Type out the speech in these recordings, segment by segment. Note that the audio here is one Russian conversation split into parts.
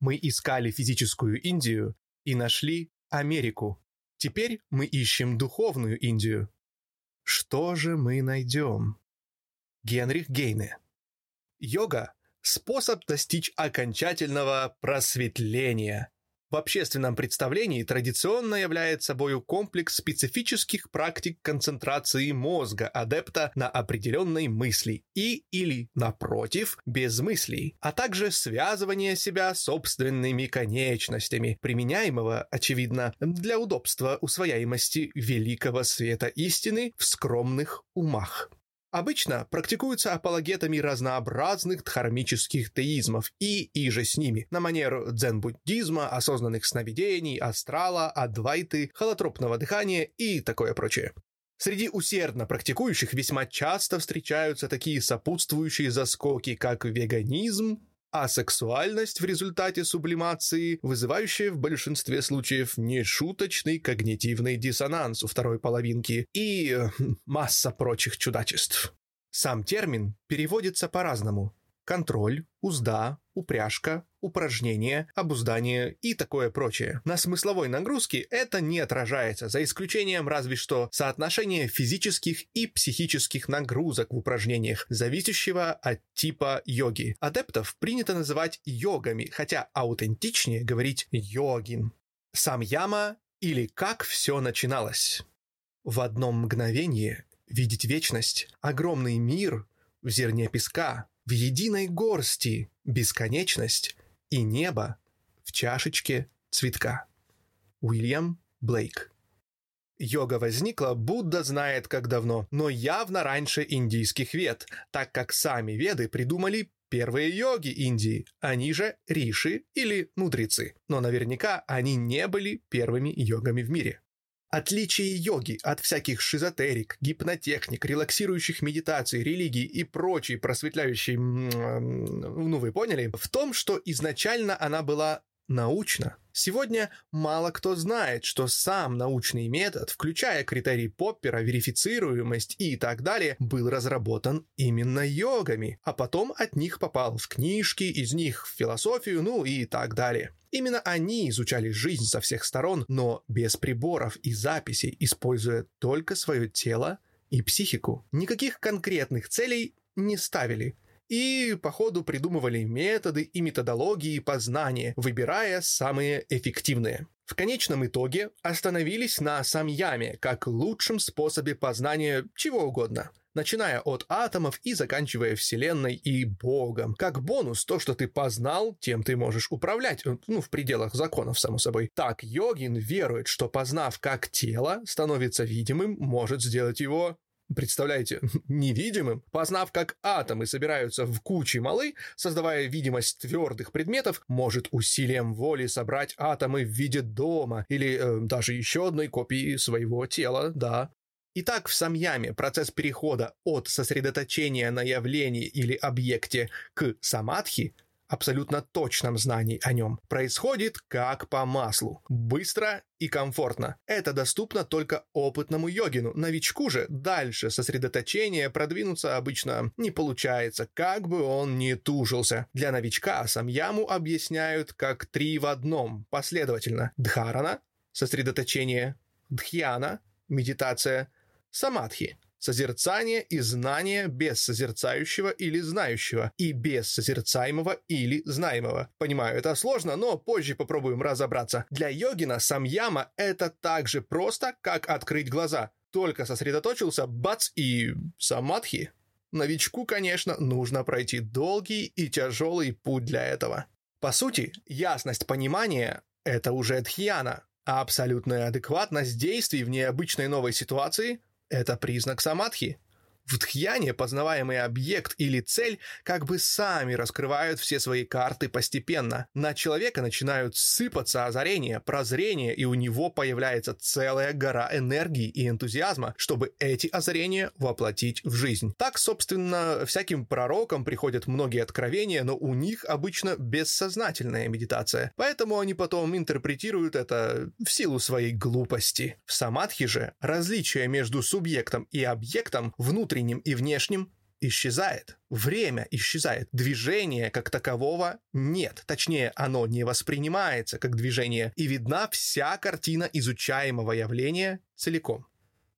Мы искали физическую Индию и нашли Америку. Теперь мы ищем духовную Индию. Что же мы найдем? Генрих Гейне. Йога – способ достичь окончательного просветления – в общественном представлении традиционно является собой комплекс специфических практик концентрации мозга адепта на определенной мысли и или, напротив, без мыслей, а также связывание себя собственными конечностями, применяемого, очевидно, для удобства усвояемости великого света истины в скромных умах. Обычно практикуются апологетами разнообразных дхармических теизмов и иже с ними, на манер дзен-буддизма, осознанных сновидений, астрала, адвайты, холотропного дыхания и такое прочее. Среди усердно практикующих весьма часто встречаются такие сопутствующие заскоки, как веганизм, а сексуальность в результате сублимации, вызывающая в большинстве случаев нешуточный когнитивный диссонанс у второй половинки и э, масса прочих чудачеств. Сам термин переводится по-разному контроль, узда, упряжка, упражнение, обуздание и такое прочее. На смысловой нагрузке это не отражается, за исключением разве что соотношения физических и психических нагрузок в упражнениях, зависящего от типа йоги. Адептов принято называть йогами, хотя аутентичнее говорить йогин. Сам яма или как все начиналось. В одном мгновении видеть вечность, огромный мир в зерне песка, в единой горсти бесконечность и небо в чашечке цветка. Уильям Блейк Йога возникла, Будда знает как давно, но явно раньше индийских вед, так как сами веды придумали первые йоги Индии, они же риши или мудрецы. Но наверняка они не были первыми йогами в мире. Отличие йоги от всяких шизотерик, гипнотехник, релаксирующих медитаций, религий и прочей просветляющей, ну вы поняли, в том, что изначально она была научна. Сегодня мало кто знает, что сам научный метод, включая критерий Поппера, верифицируемость и так далее, был разработан именно йогами, а потом от них попал в книжки, из них в философию, ну и так далее. Именно они изучали жизнь со всех сторон, но без приборов и записей, используя только свое тело и психику. Никаких конкретных целей не ставили. И, по ходу, придумывали методы и методологии познания, выбирая самые эффективные. В конечном итоге остановились на самьяме как лучшем способе познания чего угодно начиная от атомов и заканчивая Вселенной и Богом. Как бонус, то, что ты познал, тем ты можешь управлять, э, ну, в пределах законов, само собой. Так, йогин верует, что познав, как тело становится видимым, может сделать его представляете, невидимым, познав, как атомы собираются в кучи малы, создавая видимость твердых предметов, может усилием воли собрать атомы в виде дома или э, даже еще одной копии своего тела, да. Итак, в самьяме процесс перехода от сосредоточения на явлении или объекте к самадхи абсолютно точном знании о нем, происходит как по маслу, быстро и комфортно. Это доступно только опытному йогину. Новичку же дальше сосредоточение продвинуться обычно не получается, как бы он ни тужился. Для новичка самьяму объясняют как три в одном, последовательно. Дхарана – сосредоточение, дхьяна – медитация – самадхи – созерцание и знание без созерцающего или знающего, и без созерцаемого или знаемого. Понимаю, это сложно, но позже попробуем разобраться. Для йогина самьяма – это так же просто, как открыть глаза. Только сосредоточился, бац, и самадхи. Новичку, конечно, нужно пройти долгий и тяжелый путь для этого. По сути, ясность понимания – это уже дхьяна, а абсолютная адекватность действий в необычной новой ситуации это признак самадхи. В Дхьяне познаваемый объект или цель как бы сами раскрывают все свои карты постепенно. На человека начинают сыпаться озарения, прозрения, и у него появляется целая гора энергии и энтузиазма, чтобы эти озарения воплотить в жизнь. Так, собственно, всяким пророкам приходят многие откровения, но у них обычно бессознательная медитация. Поэтому они потом интерпретируют это в силу своей глупости. В самадхи же различие между субъектом и объектом внутренним внутренним и внешним исчезает, время исчезает, движения как такового нет. Точнее, оно не воспринимается как движение, и видна вся картина изучаемого явления целиком.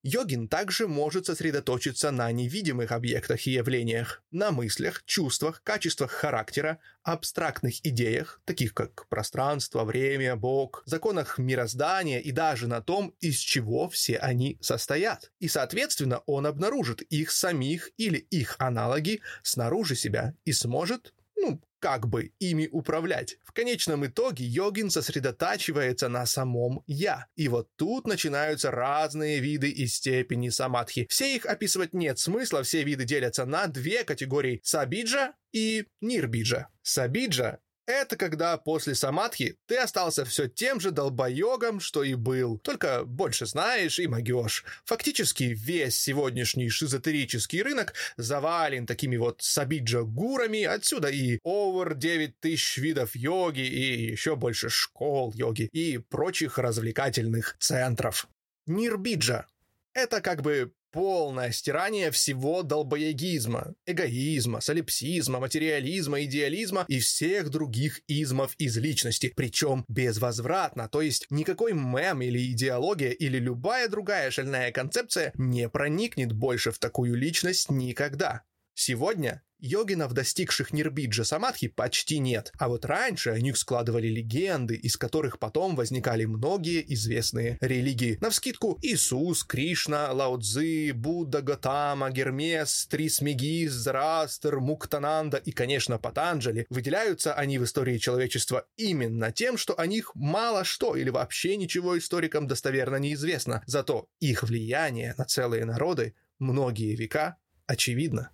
Йогин также может сосредоточиться на невидимых объектах и явлениях, на мыслях, чувствах, качествах характера, абстрактных идеях, таких как пространство, время, Бог, законах мироздания и даже на том, из чего все они состоят. И, соответственно, он обнаружит их самих или их аналоги снаружи себя и сможет ну, как бы ими управлять. В конечном итоге йогин сосредотачивается на самом «я». И вот тут начинаются разные виды и степени самадхи. Все их описывать нет смысла, все виды делятся на две категории – сабиджа и нирбиджа. Сабиджа это когда после самадхи ты остался все тем же долбоегом, что и был, только больше знаешь и могешь. Фактически весь сегодняшний шизотерический рынок завален такими вот сабиджа-гурами, отсюда и over 9 тысяч видов йоги и еще больше школ йоги и прочих развлекательных центров. Нирбиджа это как бы полное стирание всего долбоегизма, эгоизма, солипсизма, материализма, идеализма и всех других измов из личности, причем безвозвратно, то есть никакой мем или идеология или любая другая шальная концепция не проникнет больше в такую личность никогда. Сегодня Йогинов, достигших Нирбиджа Самадхи, почти нет. А вот раньше о них складывали легенды, из которых потом возникали многие известные религии. Навскидку Иисус, Кришна, Лао Цзы, Будда, Гатама, Гермес, Трисмегис, Зарастер, Муктананда и, конечно, Патанджали. Выделяются они в истории человечества именно тем, что о них мало что или вообще ничего историкам достоверно неизвестно. Зато их влияние на целые народы многие века очевидно.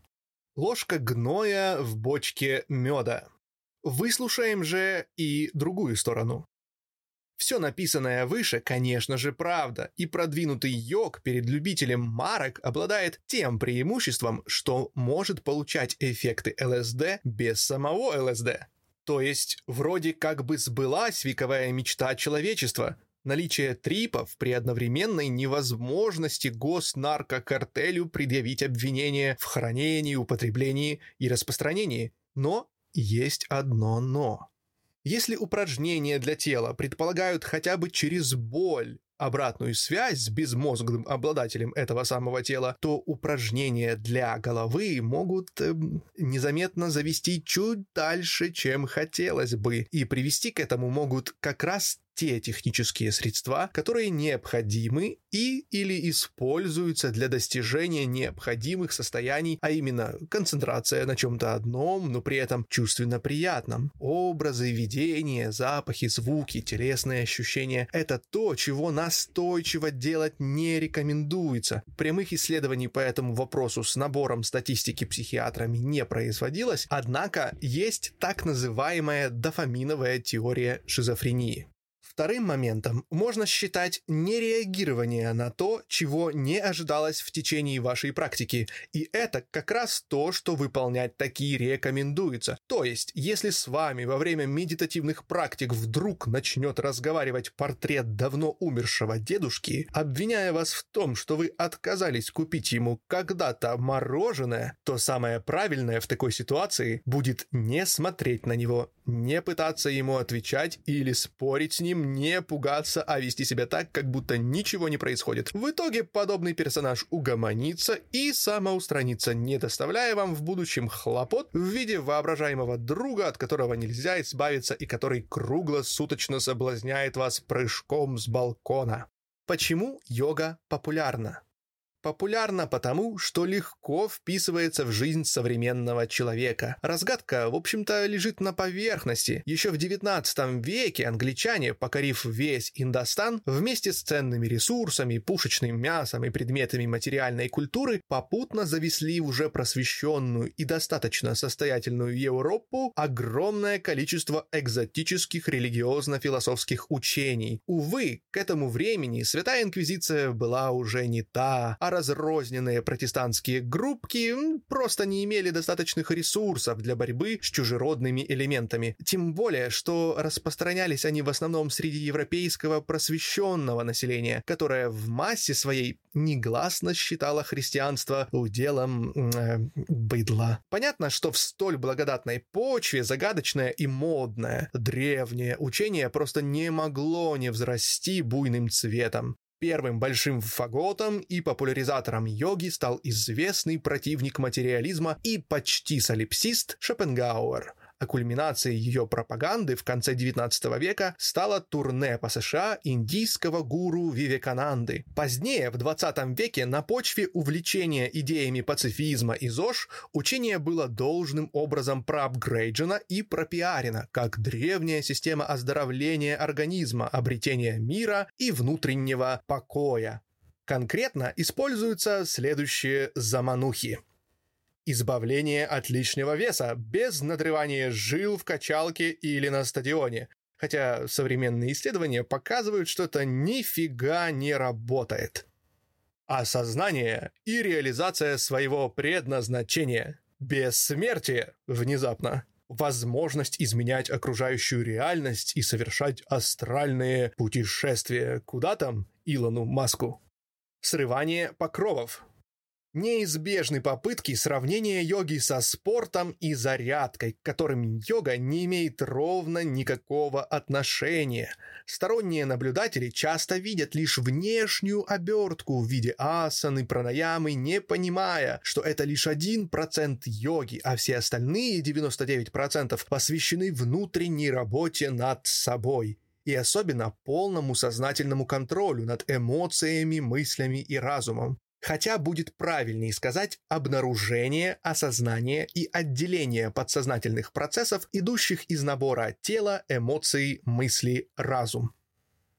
Ложка гноя в бочке меда. Выслушаем же и другую сторону. Все написанное выше, конечно же, правда, и продвинутый йог перед любителем марок обладает тем преимуществом, что может получать эффекты ЛСД без самого ЛСД. То есть, вроде как бы сбылась вековая мечта человечества, наличие трипов при одновременной невозможности госнаркокартелю предъявить обвинение в хранении, употреблении и распространении. Но есть одно «но». Если упражнения для тела предполагают хотя бы через боль обратную связь с безмозглым обладателем этого самого тела, то упражнения для головы могут э, незаметно завести чуть дальше, чем хотелось бы, и привести к этому могут как раз те технические средства, которые необходимы и или используются для достижения необходимых состояний, а именно концентрация на чем-то одном, но при этом чувственно приятном. Образы, видения, запахи, звуки, телесные ощущения – это то, чего настойчиво делать не рекомендуется. Прямых исследований по этому вопросу с набором статистики психиатрами не производилось, однако есть так называемая дофаминовая теория шизофрении. Вторым моментом можно считать нереагирование на то, чего не ожидалось в течение вашей практики. И это как раз то, что выполнять такие рекомендуется. То есть, если с вами во время медитативных практик вдруг начнет разговаривать портрет давно умершего дедушки, обвиняя вас в том, что вы отказались купить ему когда-то мороженое, то самое правильное в такой ситуации будет не смотреть на него, не пытаться ему отвечать или спорить с ним, не пугаться, а вести себя так, как будто ничего не происходит. В итоге подобный персонаж угомонится и самоустранится, не доставляя вам в будущем хлопот в виде воображаемого друга, от которого нельзя избавиться и который круглосуточно соблазняет вас прыжком с балкона. Почему йога популярна? Популярна потому, что легко вписывается в жизнь современного человека. Разгадка, в общем-то, лежит на поверхности. Еще в 19 веке англичане, покорив весь Индостан, вместе с ценными ресурсами, пушечным мясом и предметами материальной культуры, попутно завезли в уже просвещенную и достаточно состоятельную Европу огромное количество экзотических религиозно-философских учений. Увы, к этому времени Святая Инквизиция была уже не та, а разрозненные протестантские группки просто не имели достаточных ресурсов для борьбы с чужеродными элементами. Тем более, что распространялись они в основном среди европейского просвещенного населения, которое в массе своей негласно считало христианство уделом э, быдла. Понятно, что в столь благодатной почве загадочное и модное древнее учение просто не могло не взрасти буйным цветом. Первым большим фаготом и популяризатором йоги стал известный противник материализма и почти солипсист Шопенгауэр – а кульминацией ее пропаганды в конце XIX века стало турне по США индийского гуру Вивекананды. Позднее, в XX веке, на почве увлечения идеями пацифизма и ЗОЖ, учение было должным образом проапгрейджено и пропиарено, как древняя система оздоровления организма, обретения мира и внутреннего покоя. Конкретно используются следующие заманухи. Избавление от лишнего веса, без надрывания жил в качалке или на стадионе. Хотя современные исследования показывают, что это нифига не работает. Осознание и реализация своего предназначения. Бессмертие внезапно. Возможность изменять окружающую реальность и совершать астральные путешествия. Куда там Илону Маску? Срывание покровов неизбежны попытки сравнения йоги со спортом и зарядкой, к которым йога не имеет ровно никакого отношения. Сторонние наблюдатели часто видят лишь внешнюю обертку в виде асаны, пранаямы, не понимая, что это лишь 1% йоги, а все остальные 99% посвящены внутренней работе над собой и особенно полному сознательному контролю над эмоциями, мыслями и разумом. Хотя будет правильнее сказать обнаружение, осознание и отделение подсознательных процессов, идущих из набора тела, эмоций, мысли, разум.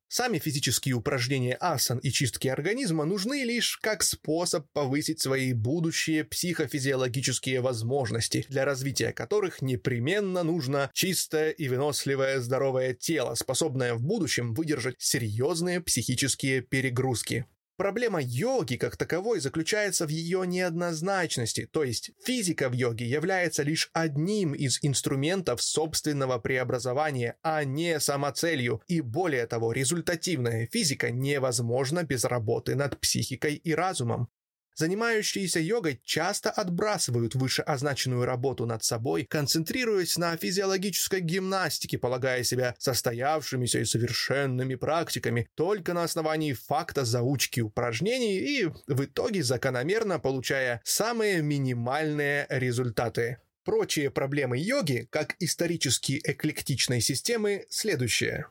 Сами физические упражнения асан и чистки организма нужны лишь как способ повысить свои будущие психофизиологические возможности, для развития которых непременно нужно чистое и выносливое здоровое тело, способное в будущем выдержать серьезные психические перегрузки. Проблема йоги как таковой заключается в ее неоднозначности, то есть физика в йоге является лишь одним из инструментов собственного преобразования, а не самоцелью, и более того, результативная физика невозможна без работы над психикой и разумом. Занимающиеся йогой часто отбрасывают вышеозначенную работу над собой, концентрируясь на физиологической гимнастике, полагая себя состоявшимися и совершенными практиками только на основании факта заучки упражнений и в итоге закономерно получая самые минимальные результаты. Прочие проблемы йоги, как исторически эклектичной системы, следующие.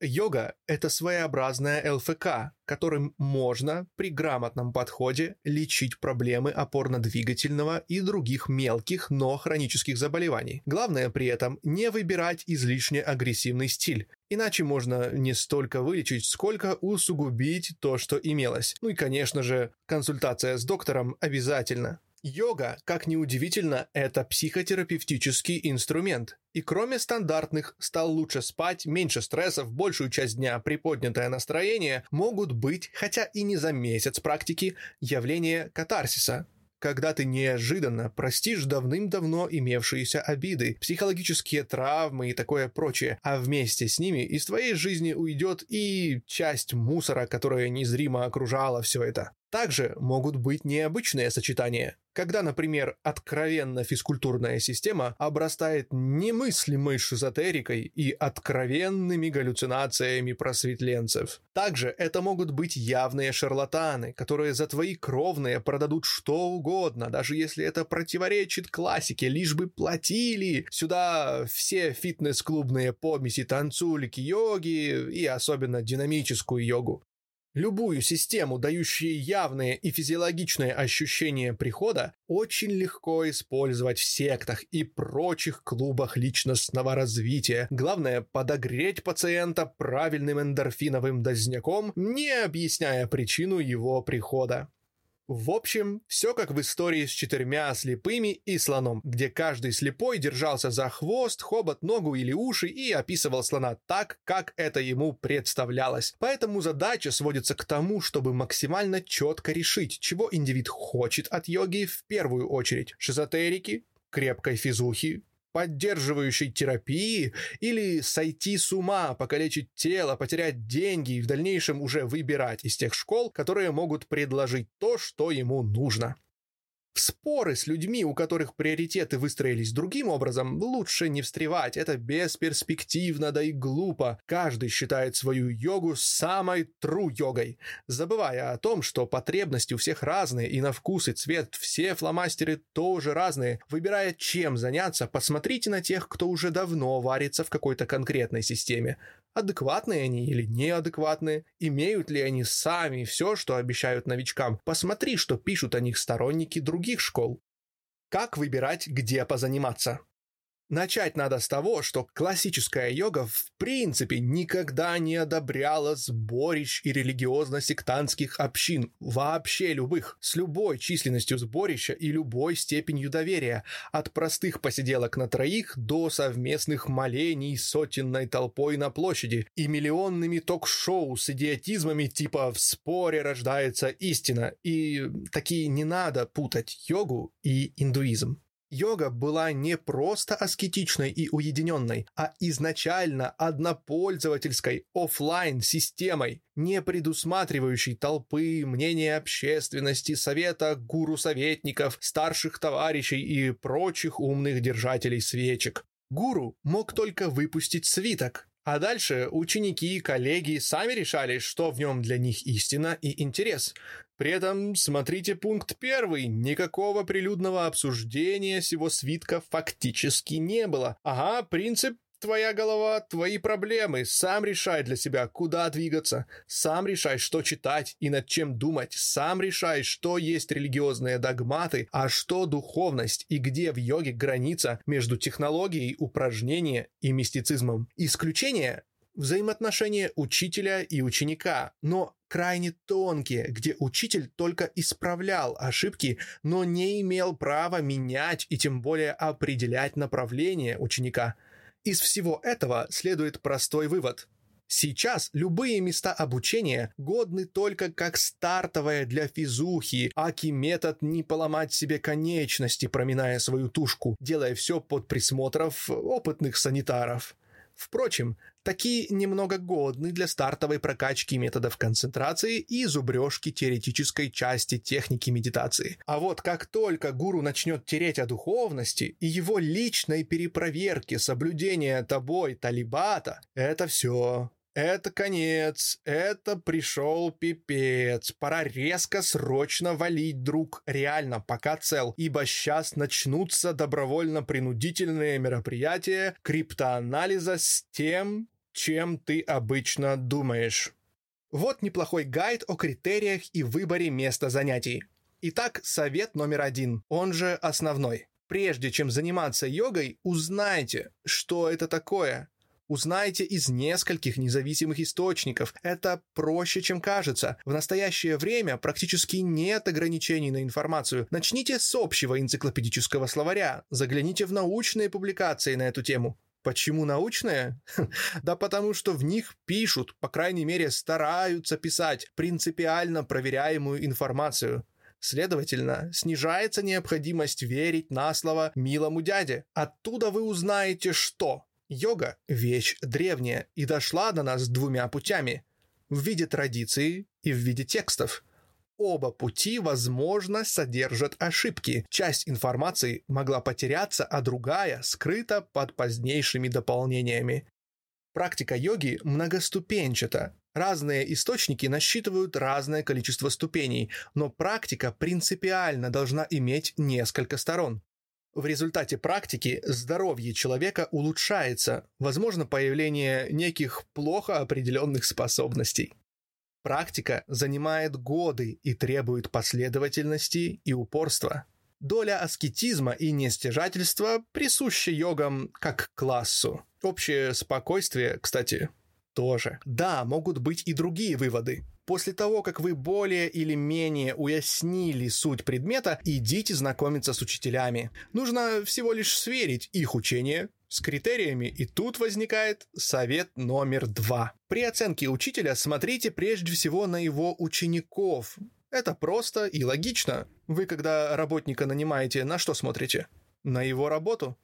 Йога – это своеобразная ЛФК, которым можно при грамотном подходе лечить проблемы опорно-двигательного и других мелких, но хронических заболеваний. Главное при этом не выбирать излишне агрессивный стиль, иначе можно не столько вылечить, сколько усугубить то, что имелось. Ну и, конечно же, консультация с доктором обязательно. Йога, как ни удивительно, это психотерапевтический инструмент. И кроме стандартных «стал лучше спать», «меньше стрессов», «большую часть дня», «приподнятое настроение» могут быть, хотя и не за месяц практики, явление катарсиса, когда ты неожиданно простишь давным-давно имевшиеся обиды, психологические травмы и такое прочее, а вместе с ними из твоей жизни уйдет и часть мусора, которая незримо окружала все это. Также могут быть необычные сочетания, когда, например, откровенно физкультурная система обрастает немыслимой шизотерикой и откровенными галлюцинациями просветленцев. Также это могут быть явные шарлатаны, которые за твои кровные продадут что угодно, даже если это противоречит классике, лишь бы платили. Сюда все фитнес-клубные помеси танцулики, йоги и особенно динамическую йогу. Любую систему, дающую явные и физиологичные ощущения прихода, очень легко использовать в сектах и прочих клубах личностного развития. Главное – подогреть пациента правильным эндорфиновым дозняком, не объясняя причину его прихода. В общем, все как в истории с четырьмя слепыми и слоном, где каждый слепой держался за хвост, хобот, ногу или уши и описывал слона так, как это ему представлялось. Поэтому задача сводится к тому, чтобы максимально четко решить, чего индивид хочет от йоги в первую очередь. Шизотерики, крепкой физухи, поддерживающей терапии или сойти с ума, покалечить тело, потерять деньги и в дальнейшем уже выбирать из тех школ, которые могут предложить то, что ему нужно. В споры с людьми, у которых приоритеты выстроились другим образом, лучше не встревать. Это бесперспективно, да и глупо. Каждый считает свою йогу самой true йогой, забывая о том, что потребности у всех разные, и на вкус и цвет все фломастеры тоже разные. Выбирая, чем заняться, посмотрите на тех, кто уже давно варится в какой-то конкретной системе. Адекватные они или неадекватные? Имеют ли они сами все, что обещают новичкам? Посмотри, что пишут о них сторонники других школ. Как выбирать, где позаниматься? Начать надо с того, что классическая йога в принципе никогда не одобряла сборищ и религиозно-сектантских общин, вообще любых, с любой численностью сборища и любой степенью доверия, от простых посиделок на троих до совместных молений сотенной толпой на площади и миллионными ток-шоу с идиотизмами типа «в споре рождается истина» и такие не надо путать йогу и индуизм. Йога была не просто аскетичной и уединенной, а изначально однопользовательской офлайн системой не предусматривающей толпы, мнения общественности, совета гуру-советников, старших товарищей и прочих умных держателей свечек. Гуру мог только выпустить свиток, а дальше ученики и коллеги сами решали, что в нем для них истина и интерес. При этом смотрите пункт первый. Никакого прилюдного обсуждения сего свитка фактически не было. Ага, принцип твоя голова, твои проблемы. Сам решай для себя, куда двигаться. Сам решай, что читать и над чем думать. Сам решай, что есть религиозные догматы, а что духовность и где в йоге граница между технологией, упражнения и мистицизмом. Исключение взаимоотношения учителя и ученика, но крайне тонкие, где учитель только исправлял ошибки, но не имел права менять и тем более определять направление ученика. Из всего этого следует простой вывод. Сейчас любые места обучения годны только как стартовая для физухи, аки метод не поломать себе конечности, проминая свою тушку, делая все под присмотров опытных санитаров. Впрочем, такие немного годны для стартовой прокачки методов концентрации и зубрежки теоретической части техники медитации. А вот как только гуру начнет тереть о духовности и его личной перепроверке соблюдения тобой талибата, это все это конец, это пришел пипец. Пора резко, срочно валить, друг, реально, пока цел, ибо сейчас начнутся добровольно-принудительные мероприятия криптоанализа с тем, чем ты обычно думаешь. Вот неплохой гайд о критериях и выборе места занятий. Итак, совет номер один, он же основной. Прежде чем заниматься йогой, узнайте, что это такое – Узнайте из нескольких независимых источников. Это проще, чем кажется. В настоящее время практически нет ограничений на информацию. Начните с общего энциклопедического словаря. Загляните в научные публикации на эту тему. Почему научные? да потому что в них пишут, по крайней мере стараются писать, принципиально проверяемую информацию. Следовательно, снижается необходимость верить на слово милому дяде. Оттуда вы узнаете что? Йога – вещь древняя и дошла до нас двумя путями – в виде традиции и в виде текстов. Оба пути, возможно, содержат ошибки. Часть информации могла потеряться, а другая скрыта под позднейшими дополнениями. Практика йоги многоступенчата. Разные источники насчитывают разное количество ступеней, но практика принципиально должна иметь несколько сторон. В результате практики здоровье человека улучшается, возможно появление неких плохо определенных способностей. Практика занимает годы и требует последовательности и упорства. Доля аскетизма и нестяжательства присуща йогам как классу. Общее спокойствие, кстати, тоже. Да, могут быть и другие выводы. После того, как вы более или менее уяснили суть предмета, идите знакомиться с учителями. Нужно всего лишь сверить их учение с критериями, и тут возникает совет номер два. При оценке учителя смотрите прежде всего на его учеников. Это просто и логично. Вы, когда работника нанимаете, на что смотрите? На его работу.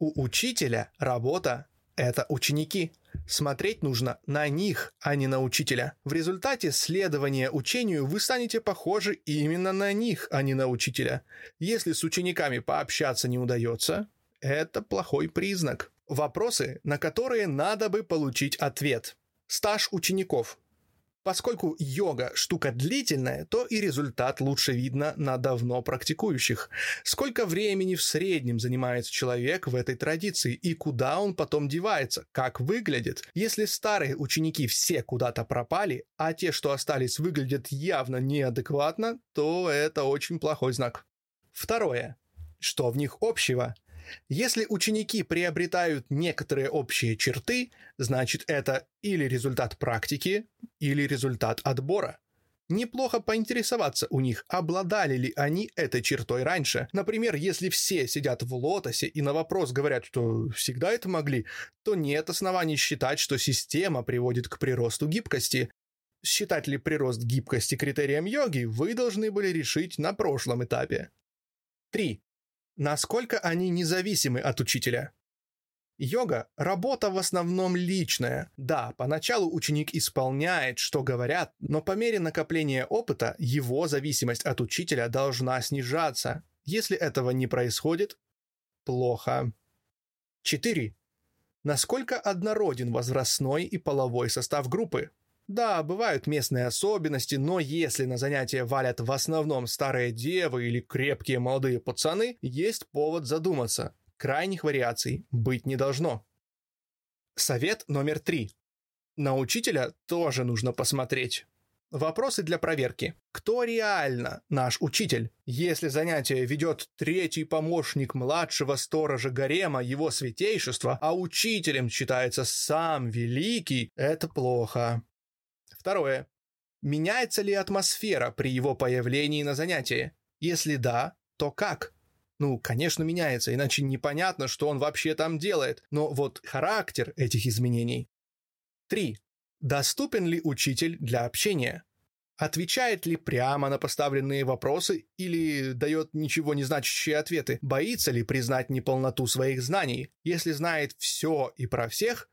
У учителя работа – это ученики. Смотреть нужно на них, а не на учителя. В результате следования учению вы станете похожи именно на них, а не на учителя. Если с учениками пообщаться не удается, это плохой признак. Вопросы, на которые надо бы получить ответ. Стаж учеников. Поскольку йога штука длительная, то и результат лучше видно на давно практикующих. Сколько времени в среднем занимается человек в этой традиции и куда он потом девается, как выглядит. Если старые ученики все куда-то пропали, а те, что остались, выглядят явно неадекватно, то это очень плохой знак. Второе. Что в них общего? Если ученики приобретают некоторые общие черты, значит это или результат практики, или результат отбора. Неплохо поинтересоваться у них, обладали ли они этой чертой раньше. Например, если все сидят в лотосе и на вопрос говорят, что всегда это могли, то нет оснований считать, что система приводит к приросту гибкости. Считать ли прирост гибкости критерием йоги, вы должны были решить на прошлом этапе. 3. Насколько они независимы от учителя? Йога – работа в основном личная. Да, поначалу ученик исполняет, что говорят, но по мере накопления опыта его зависимость от учителя должна снижаться. Если этого не происходит, плохо. 4. Насколько однороден возрастной и половой состав группы? Да, бывают местные особенности, но если на занятия валят в основном старые девы или крепкие молодые пацаны, есть повод задуматься. Крайних вариаций быть не должно. Совет номер три. На учителя тоже нужно посмотреть. Вопросы для проверки. Кто реально наш учитель? Если занятие ведет третий помощник младшего сторожа гарема его святейшества, а учителем считается сам великий, это плохо. Второе. Меняется ли атмосфера при его появлении на занятии? Если да, то как? Ну, конечно, меняется, иначе непонятно, что он вообще там делает. Но вот характер этих изменений. 3. Доступен ли учитель для общения? Отвечает ли прямо на поставленные вопросы или дает ничего не значащие ответы? Боится ли признать неполноту своих знаний? Если знает все и про всех,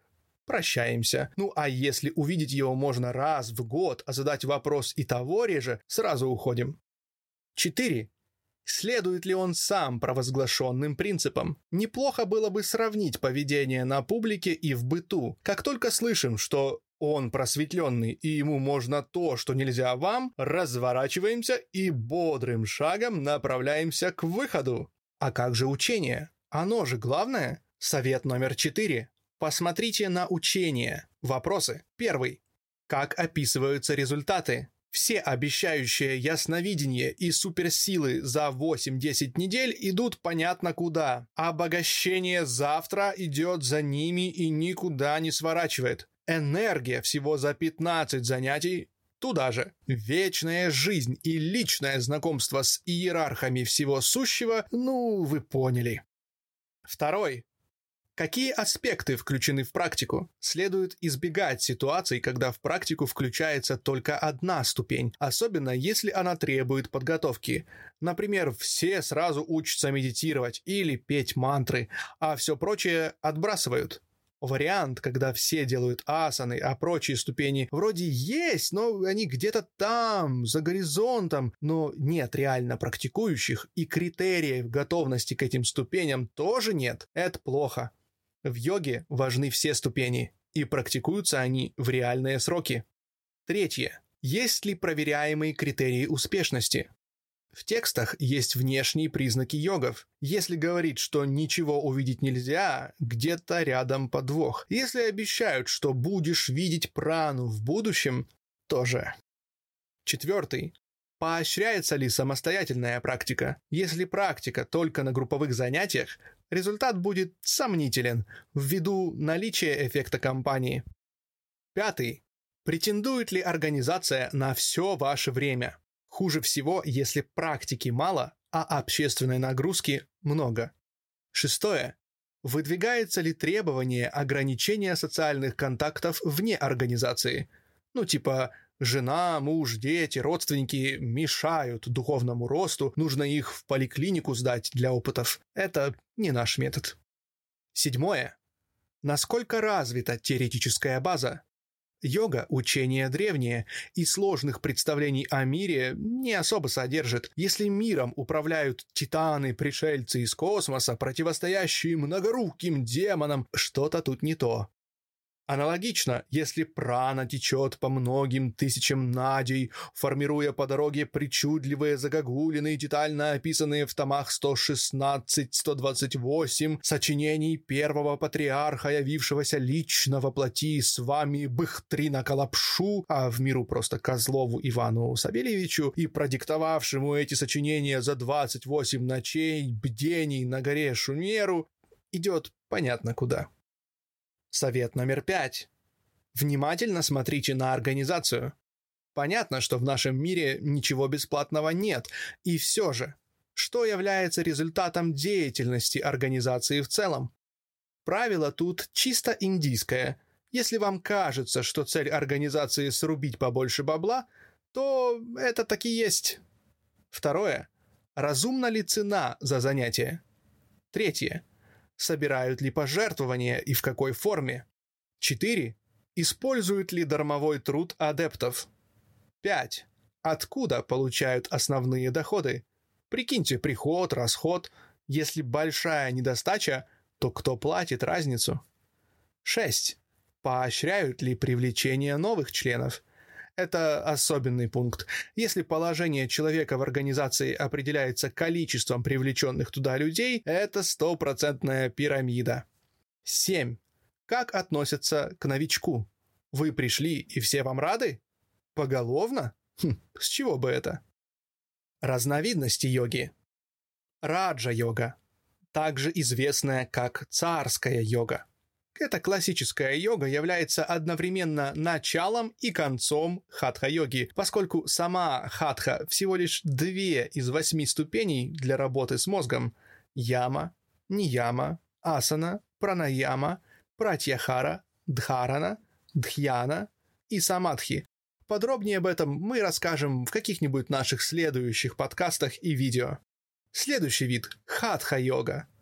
прощаемся. Ну а если увидеть его можно раз в год, а задать вопрос и того реже, сразу уходим. 4. Следует ли он сам провозглашенным принципам? Неплохо было бы сравнить поведение на публике и в быту. Как только слышим, что он просветленный и ему можно то, что нельзя вам, разворачиваемся и бодрым шагом направляемся к выходу. А как же учение? Оно же главное. Совет номер четыре. Посмотрите на учение. Вопросы. Первый. Как описываются результаты? Все обещающие ясновидение и суперсилы за 8-10 недель идут понятно куда. Обогащение завтра идет за ними и никуда не сворачивает. Энергия всего за 15 занятий туда же. Вечная жизнь и личное знакомство с иерархами всего сущего, ну, вы поняли. Второй. Какие аспекты включены в практику? Следует избегать ситуаций, когда в практику включается только одна ступень, особенно если она требует подготовки. Например, все сразу учатся медитировать или петь мантры, а все прочее отбрасывают. Вариант, когда все делают асаны, а прочие ступени вроде есть, но они где-то там, за горизонтом, но нет реально практикующих, и критериев готовности к этим ступеням тоже нет. Это плохо. В йоге важны все ступени, и практикуются они в реальные сроки. Третье. Есть ли проверяемые критерии успешности? В текстах есть внешние признаки йогов. Если говорить, что ничего увидеть нельзя, где-то рядом подвох. Если обещают, что будешь видеть прану в будущем, тоже. Четвертый. Поощряется ли самостоятельная практика? Если практика только на групповых занятиях, результат будет сомнителен ввиду наличия эффекта компании. Пятый. Претендует ли организация на все ваше время? Хуже всего, если практики мало, а общественной нагрузки много. Шестое. Выдвигается ли требование ограничения социальных контактов вне организации? Ну, типа, жена, муж, дети, родственники мешают духовному росту, нужно их в поликлинику сдать для опытов. Это не наш метод. Седьмое. Насколько развита теоретическая база? Йога – учение древнее, и сложных представлений о мире не особо содержит. Если миром управляют титаны, пришельцы из космоса, противостоящие многоруким демонам, что-то тут не то. Аналогично, если прана течет по многим тысячам надей, формируя по дороге причудливые загогулины, детально описанные в томах 116-128 сочинений первого патриарха, явившегося лично во плоти с вами Быхтрина Калапшу, а в миру просто Козлову Ивану Савельевичу, и продиктовавшему эти сочинения за 28 ночей бдений на горе Шумеру, идет понятно куда. Совет номер пять. Внимательно смотрите на организацию. Понятно, что в нашем мире ничего бесплатного нет, и все же, что является результатом деятельности организации в целом? Правило тут чисто индийское. Если вам кажется, что цель организации срубить побольше бабла, то это таки есть. Второе. Разумна ли цена за занятие? Третье собирают ли пожертвования и в какой форме. 4. Используют ли дармовой труд адептов. 5. Откуда получают основные доходы? Прикиньте приход, расход. Если большая недостача, то кто платит разницу? 6. Поощряют ли привлечение новых членов? Это особенный пункт. Если положение человека в организации определяется количеством привлеченных туда людей, это стопроцентная пирамида. 7. Как относятся к новичку? Вы пришли, и все вам рады? Поголовно? Хм, с чего бы это? Разновидности йоги. Раджа-йога, также известная как царская йога. Эта классическая йога является одновременно началом и концом хатха-йоги, поскольку сама хатха всего лишь две из восьми ступеней для работы с мозгом – яма, нияма, асана, пранаяма, пратьяхара, дхарана, дхьяна и самадхи. Подробнее об этом мы расскажем в каких-нибудь наших следующих подкастах и видео. Следующий вид – хатха-йога –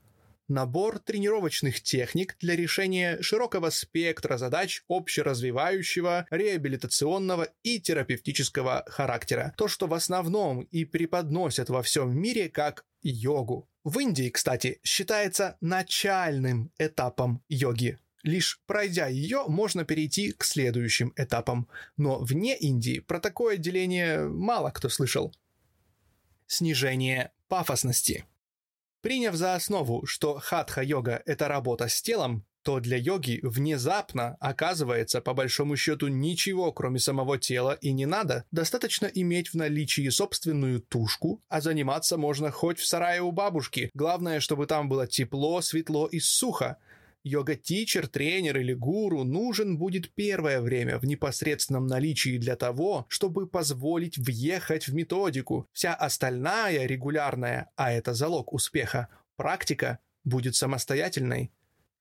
набор тренировочных техник для решения широкого спектра задач общеразвивающего, реабилитационного и терапевтического характера. То, что в основном и преподносят во всем мире как йогу. В Индии, кстати, считается начальным этапом йоги. Лишь пройдя ее, можно перейти к следующим этапам. Но вне Индии про такое деление мало кто слышал. Снижение пафосности – Приняв за основу, что хатха-йога – это работа с телом, то для йоги внезапно оказывается по большому счету ничего, кроме самого тела, и не надо. Достаточно иметь в наличии собственную тушку, а заниматься можно хоть в сарае у бабушки. Главное, чтобы там было тепло, светло и сухо. Йога-тичер, тренер или гуру нужен будет первое время в непосредственном наличии для того, чтобы позволить въехать в методику. Вся остальная регулярная, а это залог успеха, практика будет самостоятельной.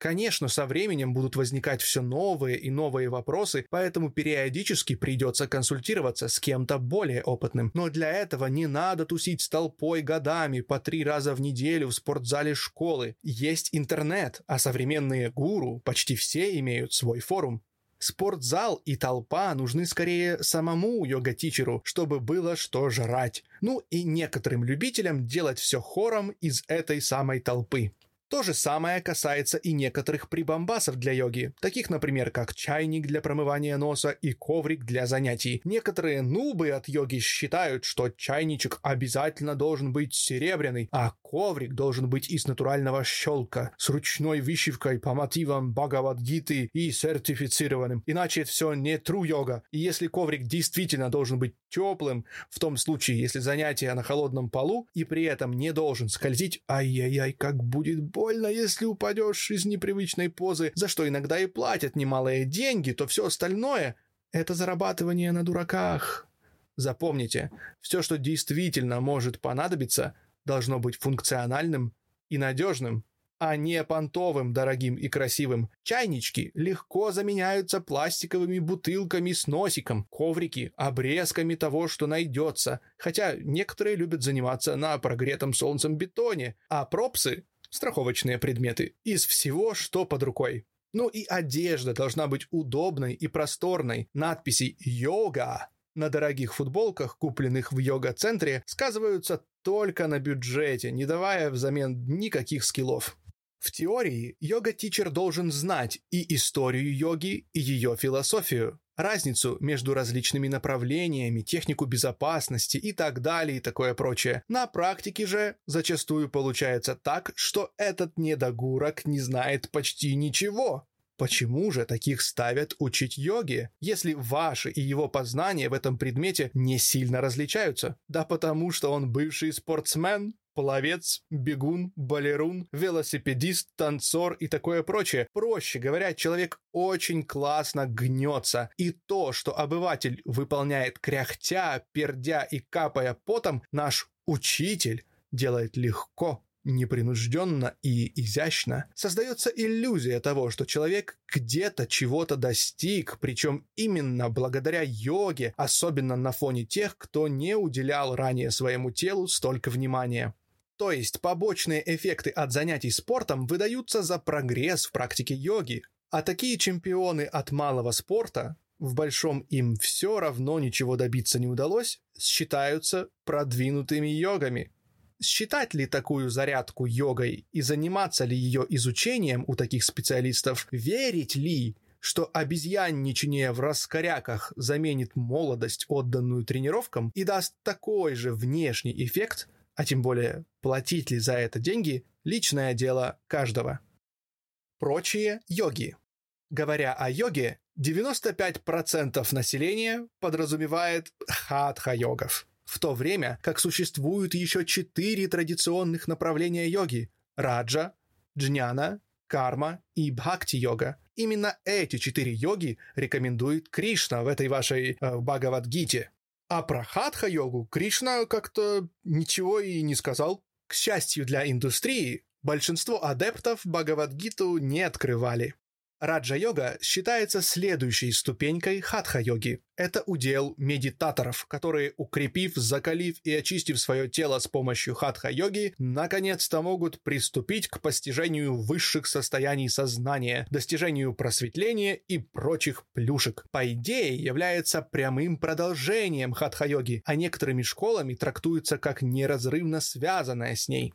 Конечно, со временем будут возникать все новые и новые вопросы, поэтому периодически придется консультироваться с кем-то более опытным. Но для этого не надо тусить с толпой годами по три раза в неделю в спортзале школы. Есть интернет, а современные гуру почти все имеют свой форум. Спортзал и толпа нужны скорее самому йога-тичеру, чтобы было что жрать. Ну и некоторым любителям делать все хором из этой самой толпы. То же самое касается и некоторых прибамбасов для йоги, таких, например, как чайник для промывания носа и коврик для занятий. Некоторые нубы от йоги считают, что чайничек обязательно должен быть серебряный, а Коврик должен быть из натурального щелка, с ручной вышивкой по мотивам Бхагавадгиты и сертифицированным. Иначе это все не true йога. И если коврик действительно должен быть теплым, в том случае, если занятие на холодном полу и при этом не должен скользить, ай-яй-яй, как будет больно, если упадешь из непривычной позы, за что иногда и платят немалые деньги, то все остальное — это зарабатывание на дураках. Запомните, все, что действительно может понадобиться, должно быть функциональным и надежным, а не понтовым, дорогим и красивым. Чайнички легко заменяются пластиковыми бутылками с носиком, коврики обрезками того, что найдется, хотя некоторые любят заниматься на прогретом солнцем бетоне, а пропсы – страховочные предметы из всего, что под рукой. Ну и одежда должна быть удобной и просторной. Надписи «Йога» на дорогих футболках, купленных в йога-центре, сказываются только на бюджете, не давая взамен никаких скиллов. В теории йога-тичер должен знать и историю йоги, и ее философию, разницу между различными направлениями, технику безопасности и так далее и такое прочее. На практике же зачастую получается так, что этот недогурок не знает почти ничего. Почему же таких ставят учить йоге, если ваши и его познания в этом предмете не сильно различаются? Да потому что он бывший спортсмен, пловец, бегун, балерун, велосипедист, танцор и такое прочее. Проще говоря, человек очень классно гнется. И то, что обыватель выполняет кряхтя, пердя и капая потом, наш учитель делает легко непринужденно и изящно, создается иллюзия того, что человек где-то чего-то достиг, причем именно благодаря йоге, особенно на фоне тех, кто не уделял ранее своему телу столько внимания. То есть побочные эффекты от занятий спортом выдаются за прогресс в практике йоги, а такие чемпионы от малого спорта, в большом им все равно ничего добиться не удалось, считаются продвинутыми йогами – Считать ли такую зарядку йогой и заниматься ли ее изучением у таких специалистов? Верить ли, что обезьянничание в раскоряках заменит молодость, отданную тренировкам, и даст такой же внешний эффект, а тем более платить ли за это деньги, личное дело каждого. Прочие йоги. Говоря о йоге, 95% населения подразумевает хатха-йогов в то время как существуют еще четыре традиционных направления йоги – раджа, джняна, карма и бхакти-йога. Именно эти четыре йоги рекомендует Кришна в этой вашей э, Бхагавадгите. А про хатха-йогу Кришна как-то ничего и не сказал. К счастью для индустрии, большинство адептов Бхагавадгиту не открывали. Раджа-йога считается следующей ступенькой хатха-йоги. Это удел медитаторов, которые, укрепив, закалив и очистив свое тело с помощью хатха-йоги, наконец-то могут приступить к постижению высших состояний сознания, достижению просветления и прочих плюшек. По идее, является прямым продолжением хатха-йоги, а некоторыми школами трактуется как неразрывно связанная с ней.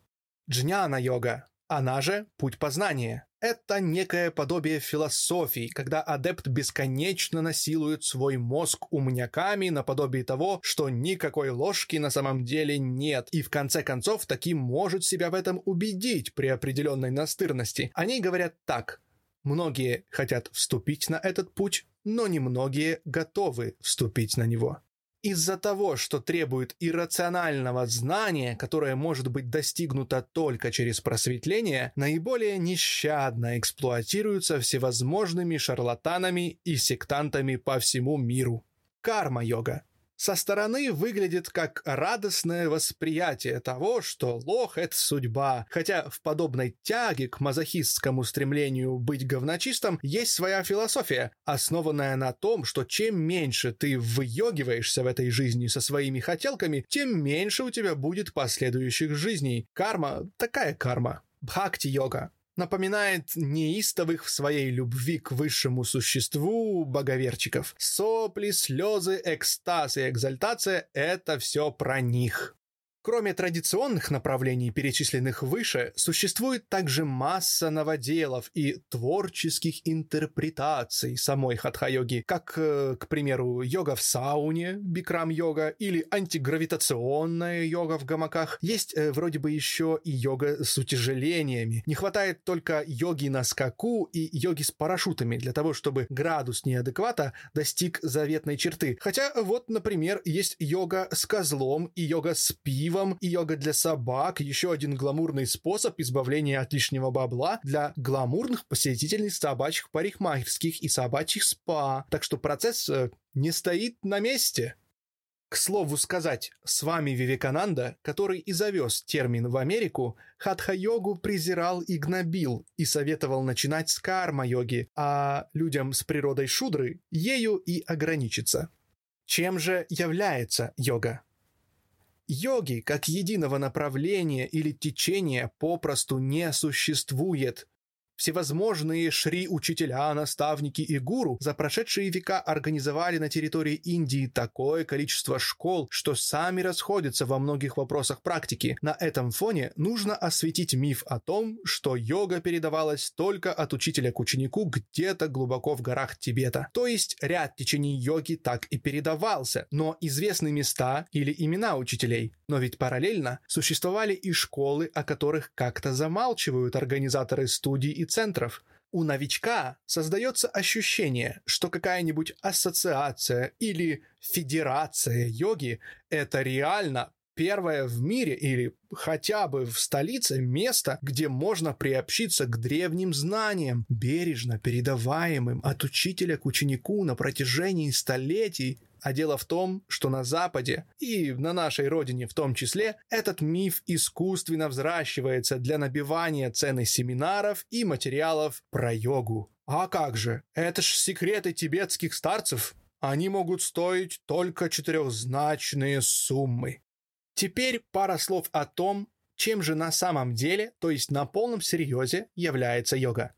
Джняна-йога, она же путь познания. Это некое подобие философии, когда адепт бесконечно насилует свой мозг умняками наподобие того, что никакой ложки на самом деле нет, и в конце концов таки может себя в этом убедить при определенной настырности. Они говорят так. Многие хотят вступить на этот путь, но немногие готовы вступить на него из-за того, что требует иррационального знания, которое может быть достигнуто только через просветление, наиболее нещадно эксплуатируются всевозможными шарлатанами и сектантами по всему миру. Карма-йога со стороны выглядит как радостное восприятие того, что лох — это судьба, хотя в подобной тяге к мазохистскому стремлению быть говночистом есть своя философия, основанная на том, что чем меньше ты выёгиваешься в этой жизни со своими хотелками, тем меньше у тебя будет последующих жизней. Карма — такая карма. Бхакти-йога напоминает неистовых в своей любви к высшему существу боговерчиков. Сопли, слезы, экстаз и экзальтация — это все про них. Кроме традиционных направлений, перечисленных выше, существует также масса новоделов и творческих интерпретаций самой хатха-йоги, как, э, к примеру, йога в сауне, бикрам-йога, или антигравитационная йога в гамаках. Есть э, вроде бы еще и йога с утяжелениями. Не хватает только йоги на скаку и йоги с парашютами для того, чтобы градус неадеквата достиг заветной черты. Хотя вот, например, есть йога с козлом и йога с пивом, пивом и йога для собак, еще один гламурный способ избавления от лишнего бабла для гламурных посетительниц собачьих парикмахерских и собачьих спа. Так что процесс э, не стоит на месте. К слову сказать, с вами Вивекананда, который и завез термин в Америку, хатха-йогу презирал и гнобил и советовал начинать с карма-йоги, а людям с природой шудры ею и ограничиться. Чем же является йога? Йоги как единого направления или течения попросту не существует. Всевозможные шри-учителя, наставники и гуру за прошедшие века организовали на территории Индии такое количество школ, что сами расходятся во многих вопросах практики. На этом фоне нужно осветить миф о том, что йога передавалась только от учителя к ученику где-то глубоко в горах Тибета. То есть ряд течений йоги так и передавался, но известны места или имена учителей. Но ведь параллельно существовали и школы, о которых как-то замалчивают организаторы студий и центров. У новичка создается ощущение, что какая-нибудь ассоциация или федерация йоги – это реально первое в мире или хотя бы в столице место, где можно приобщиться к древним знаниям, бережно передаваемым от учителя к ученику на протяжении столетий а дело в том, что на Западе и на нашей родине в том числе этот миф искусственно взращивается для набивания цены семинаров и материалов про йогу. А как же? Это ж секреты тибетских старцев. Они могут стоить только четырехзначные суммы. Теперь пара слов о том, чем же на самом деле, то есть на полном серьезе, является йога.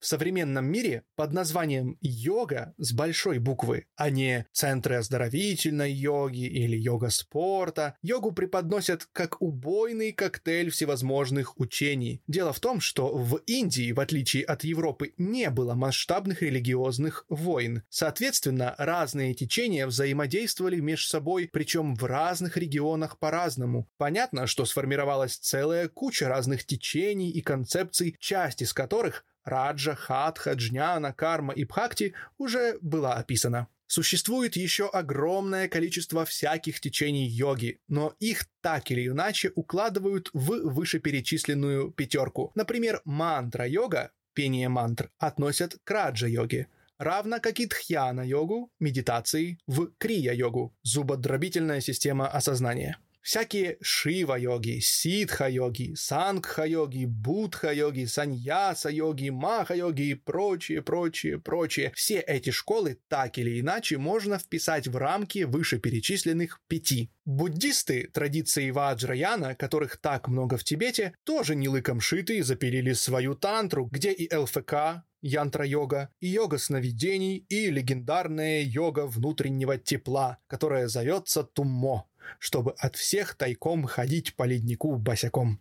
В современном мире под названием йога с большой буквы, а не центры оздоровительной йоги или йога спорта, йогу преподносят как убойный коктейль всевозможных учений. Дело в том, что в Индии, в отличие от Европы, не было масштабных религиозных войн. Соответственно, разные течения взаимодействовали между собой, причем в разных регионах по-разному. Понятно, что сформировалась целая куча разных течений и концепций, часть из которых Раджа, Хатха, Джняна, Карма и Бхакти уже была описана. Существует еще огромное количество всяких течений йоги, но их так или иначе укладывают в вышеперечисленную пятерку. Например, мантра-йога, пение мантр, относят к раджа-йоге, равно как и тхьяна-йогу, медитации, в крия-йогу, зубодробительная система осознания. Всякие шива-йоги, ситха-йоги, сангха-йоги, будха-йоги, саньяса-йоги, маха-йоги и прочее, прочее, прочее. Все эти школы так или иначе можно вписать в рамки вышеперечисленных пяти. Буддисты традиции Ваджраяна, которых так много в Тибете, тоже не лыком шиты запилили свою тантру, где и ЛФК, янтра-йога, и йога сновидений, и легендарная йога внутреннего тепла, которая зовется Туммо чтобы от всех тайком ходить по леднику босяком.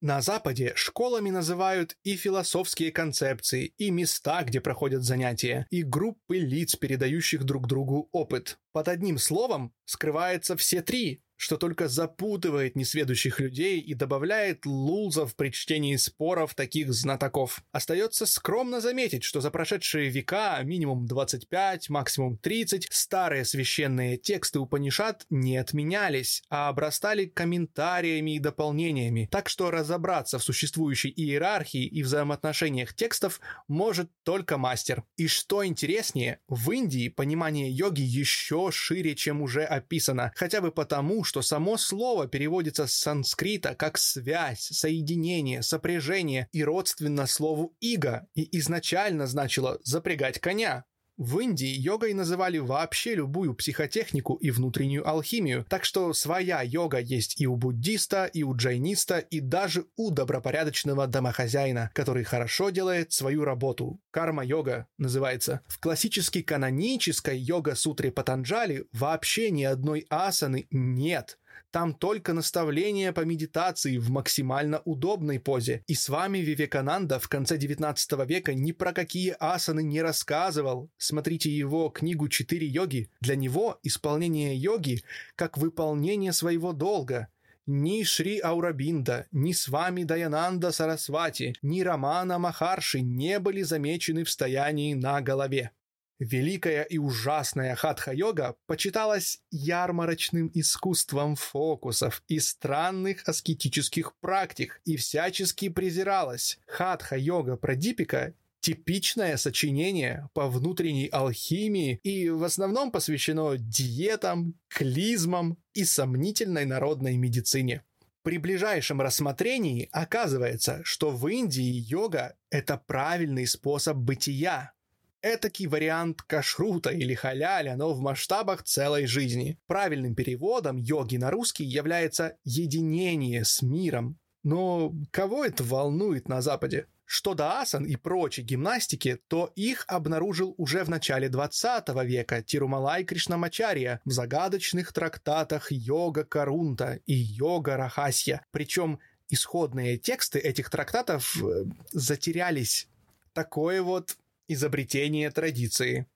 На Западе школами называют и философские концепции, и места, где проходят занятия, и группы лиц, передающих друг другу опыт. Под одним словом скрывается все три что только запутывает несведущих людей и добавляет лулзов при чтении споров таких знатоков. Остается скромно заметить, что за прошедшие века, минимум 25, максимум 30, старые священные тексты Упанишат не отменялись, а обрастали комментариями и дополнениями, так что разобраться в существующей иерархии и взаимоотношениях текстов может только мастер. И что интереснее, в Индии понимание йоги еще шире, чем уже описано, хотя бы потому, что само слово переводится с санскрита как связь, соединение, сопряжение и родственно слову «иго» и изначально значило «запрягать коня». В Индии йогой называли вообще любую психотехнику и внутреннюю алхимию, так что своя йога есть и у буддиста, и у джайниста, и даже у добропорядочного домохозяина, который хорошо делает свою работу. Карма-йога называется. В классической канонической йога-сутре Патанджали вообще ни одной асаны нет – Там только наставления по медитации в максимально удобной позе. И с вами Вивекананда в конце 19 века ни про какие асаны не рассказывал. Смотрите его книгу «Четыре йоги». Для него исполнение йоги как выполнение своего долга – ни Шри Аурабинда, ни с вами Даянанда Сарасвати, ни Рамана Махарши не были замечены в стоянии на голове. Великая и ужасная хатха-йога почиталась ярмарочным искусством фокусов и странных аскетических практик и всячески презиралась. Хатха-йога Прадипика типичное сочинение по внутренней алхимии и в основном посвящено диетам, клизмам и сомнительной народной медицине. При ближайшем рассмотрении оказывается, что в Индии йога – это правильный способ бытия, Этакий вариант кашрута или халяля, но в масштабах целой жизни. Правильным переводом йоги на русский является единение с миром. Но кого это волнует на Западе? Что до асан и прочей гимнастики, то их обнаружил уже в начале 20 века Тирумалай Кришнамачария в загадочных трактатах «Йога Карунта» и «Йога Рахасья». Причем исходные тексты этих трактатов э, затерялись. Такое вот изобретение традиции.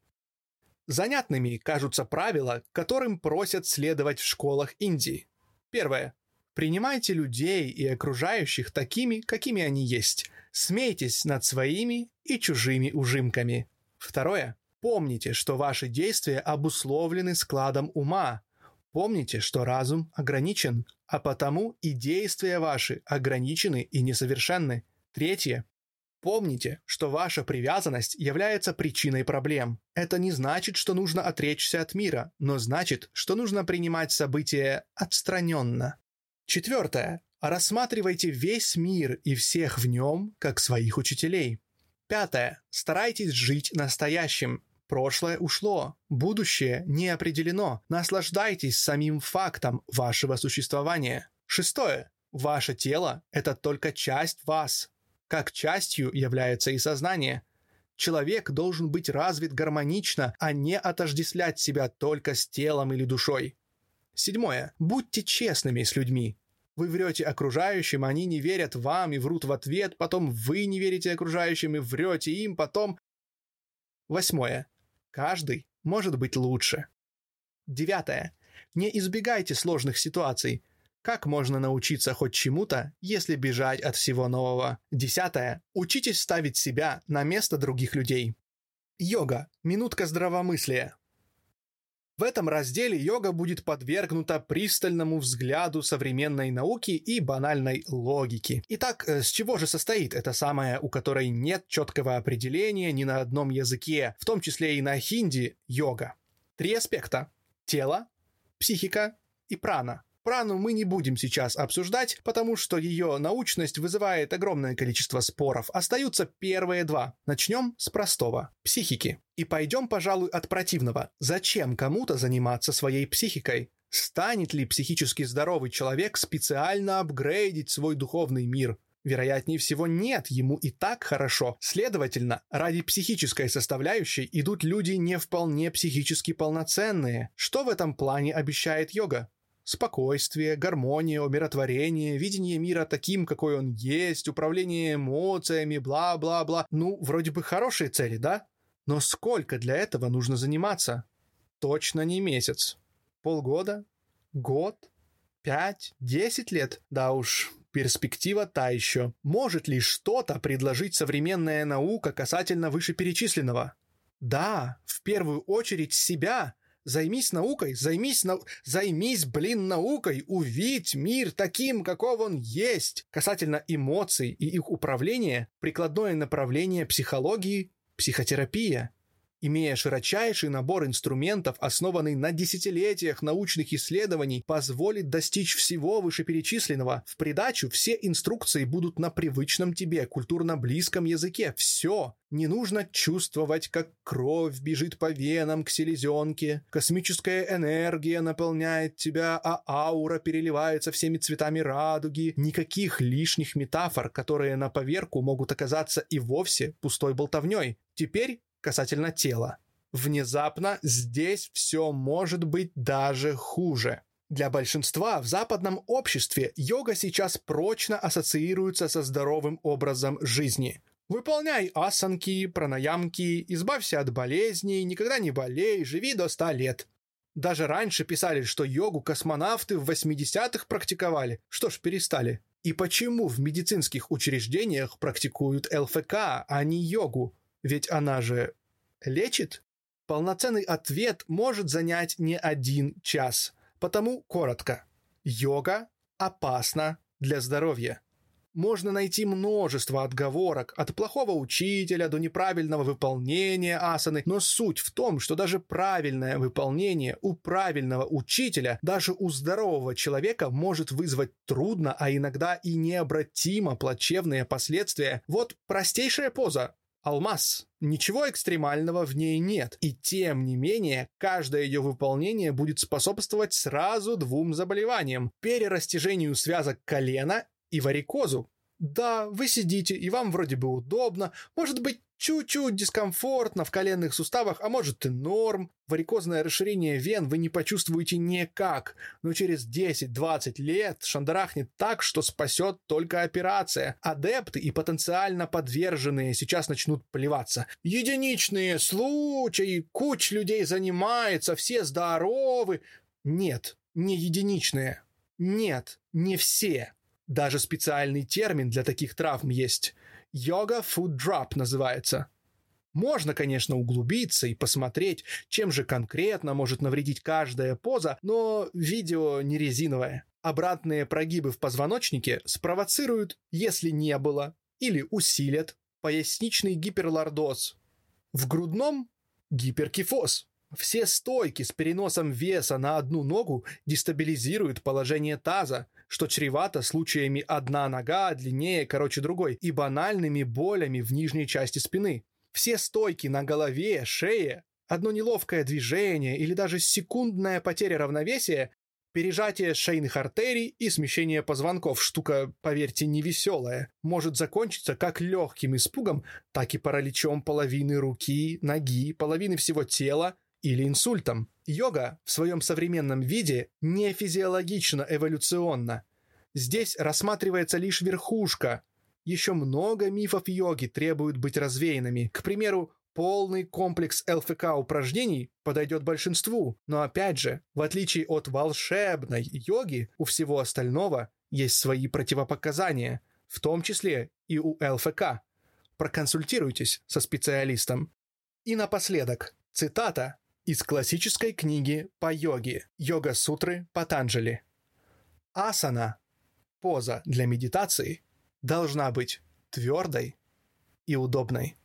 Занятными кажутся правила, которым просят следовать в школах Индии. Первое. Принимайте людей и окружающих такими, какими они есть. Смейтесь над своими и чужими ужимками. Второе. Помните, что ваши действия обусловлены складом ума. Помните, что разум ограничен, а потому и действия ваши ограничены и несовершенны. Третье. Помните, что ваша привязанность является причиной проблем. Это не значит, что нужно отречься от мира, но значит, что нужно принимать события отстраненно. Четвертое. Рассматривайте весь мир и всех в нем как своих учителей. Пятое. Старайтесь жить настоящим. Прошлое ушло, будущее не определено. Наслаждайтесь самим фактом вашего существования. Шестое. Ваше тело – это только часть вас. Как частью является и сознание. Человек должен быть развит гармонично, а не отождествлять себя только с телом или душой. Седьмое. Будьте честными с людьми. Вы врете окружающим, они не верят вам и врут в ответ, потом вы не верите окружающим и врете им, потом... Восьмое. Каждый может быть лучше. Девятое. Не избегайте сложных ситуаций. Как можно научиться хоть чему-то, если бежать от всего нового? Десятое. Учитесь ставить себя на место других людей. Йога. Минутка здравомыслия. В этом разделе йога будет подвергнута пристальному взгляду современной науки и банальной логики. Итак, э, с чего же состоит эта самая, у которой нет четкого определения ни на одном языке, в том числе и на хинди, йога? Три аспекта. Тело, психика и прана – Прану мы не будем сейчас обсуждать, потому что ее научность вызывает огромное количество споров. Остаются первые два. Начнем с простого – психики. И пойдем, пожалуй, от противного. Зачем кому-то заниматься своей психикой? Станет ли психически здоровый человек специально апгрейдить свой духовный мир? Вероятнее всего нет, ему и так хорошо. Следовательно, ради психической составляющей идут люди не вполне психически полноценные. Что в этом плане обещает йога? Спокойствие, гармония, умиротворение, видение мира таким, какой он есть, управление эмоциями, бла-бла-бла. Ну, вроде бы хорошие цели, да? Но сколько для этого нужно заниматься? Точно не месяц. Полгода? Год? Пять? Десять лет? Да уж, перспектива та еще. Может ли что-то предложить современная наука касательно вышеперечисленного? Да, в первую очередь себя, Займись наукой, займись, нау... займись, блин, наукой, увидь мир таким, каков он есть. Касательно эмоций и их управления, прикладное направление психологии – психотерапия имея широчайший набор инструментов, основанный на десятилетиях научных исследований, позволит достичь всего вышеперечисленного. В придачу все инструкции будут на привычном тебе, культурно близком языке. Все. Не нужно чувствовать, как кровь бежит по венам к селезенке, космическая энергия наполняет тебя, а аура переливается всеми цветами радуги. Никаких лишних метафор, которые на поверку могут оказаться и вовсе пустой болтовней. Теперь касательно тела. Внезапно здесь все может быть даже хуже. Для большинства в западном обществе йога сейчас прочно ассоциируется со здоровым образом жизни. Выполняй асанки, пранаямки, избавься от болезней, никогда не болей, живи до 100 лет. Даже раньше писали, что йогу космонавты в 80-х практиковали. Что ж, перестали. И почему в медицинских учреждениях практикуют ЛФК, а не йогу? Ведь она же лечит? Полноценный ответ может занять не один час – Потому коротко. Йога опасна для здоровья. Можно найти множество отговорок, от плохого учителя до неправильного выполнения асаны, но суть в том, что даже правильное выполнение у правильного учителя, даже у здорового человека может вызвать трудно, а иногда и необратимо плачевные последствия. Вот простейшая поза алмаз. Ничего экстремального в ней нет. И тем не менее, каждое ее выполнение будет способствовать сразу двум заболеваниям. Перерастяжению связок колена и варикозу. Да, вы сидите, и вам вроде бы удобно, может быть, чуть-чуть дискомфортно в коленных суставах, а может и норм. Варикозное расширение вен вы не почувствуете никак, но через 10-20 лет шандарахнет так, что спасет только операция. Адепты и потенциально подверженные сейчас начнут плеваться. Единичные случаи, куча людей занимается, все здоровы. Нет, не единичные. Нет, не все. Даже специальный термин для таких травм есть. Йога Food Drop называется. Можно, конечно, углубиться и посмотреть, чем же конкретно может навредить каждая поза, но видео не резиновое. Обратные прогибы в позвоночнике спровоцируют, если не было, или усилят поясничный гиперлордоз. В грудном – гиперкифоз. Все стойки с переносом веса на одну ногу дестабилизируют положение таза, что чревато случаями одна нога длиннее, короче другой, и банальными болями в нижней части спины. Все стойки на голове, шее, одно неловкое движение или даже секундная потеря равновесия Пережатие шейных артерий и смещение позвонков, штука, поверьте, невеселая, может закончиться как легким испугом, так и параличом половины руки, ноги, половины всего тела или инсультом. Йога в своем современном виде не физиологично эволюционна. Здесь рассматривается лишь верхушка. Еще много мифов йоги требуют быть развеянными. К примеру, полный комплекс ЛФК упражнений подойдет большинству, но опять же, в отличие от волшебной йоги, у всего остального есть свои противопоказания, в том числе и у ЛФК. Проконсультируйтесь со специалистом. И напоследок, цитата из классической книги по йоге «Йога-сутры Патанджали». Асана, поза для медитации, должна быть твердой и удобной.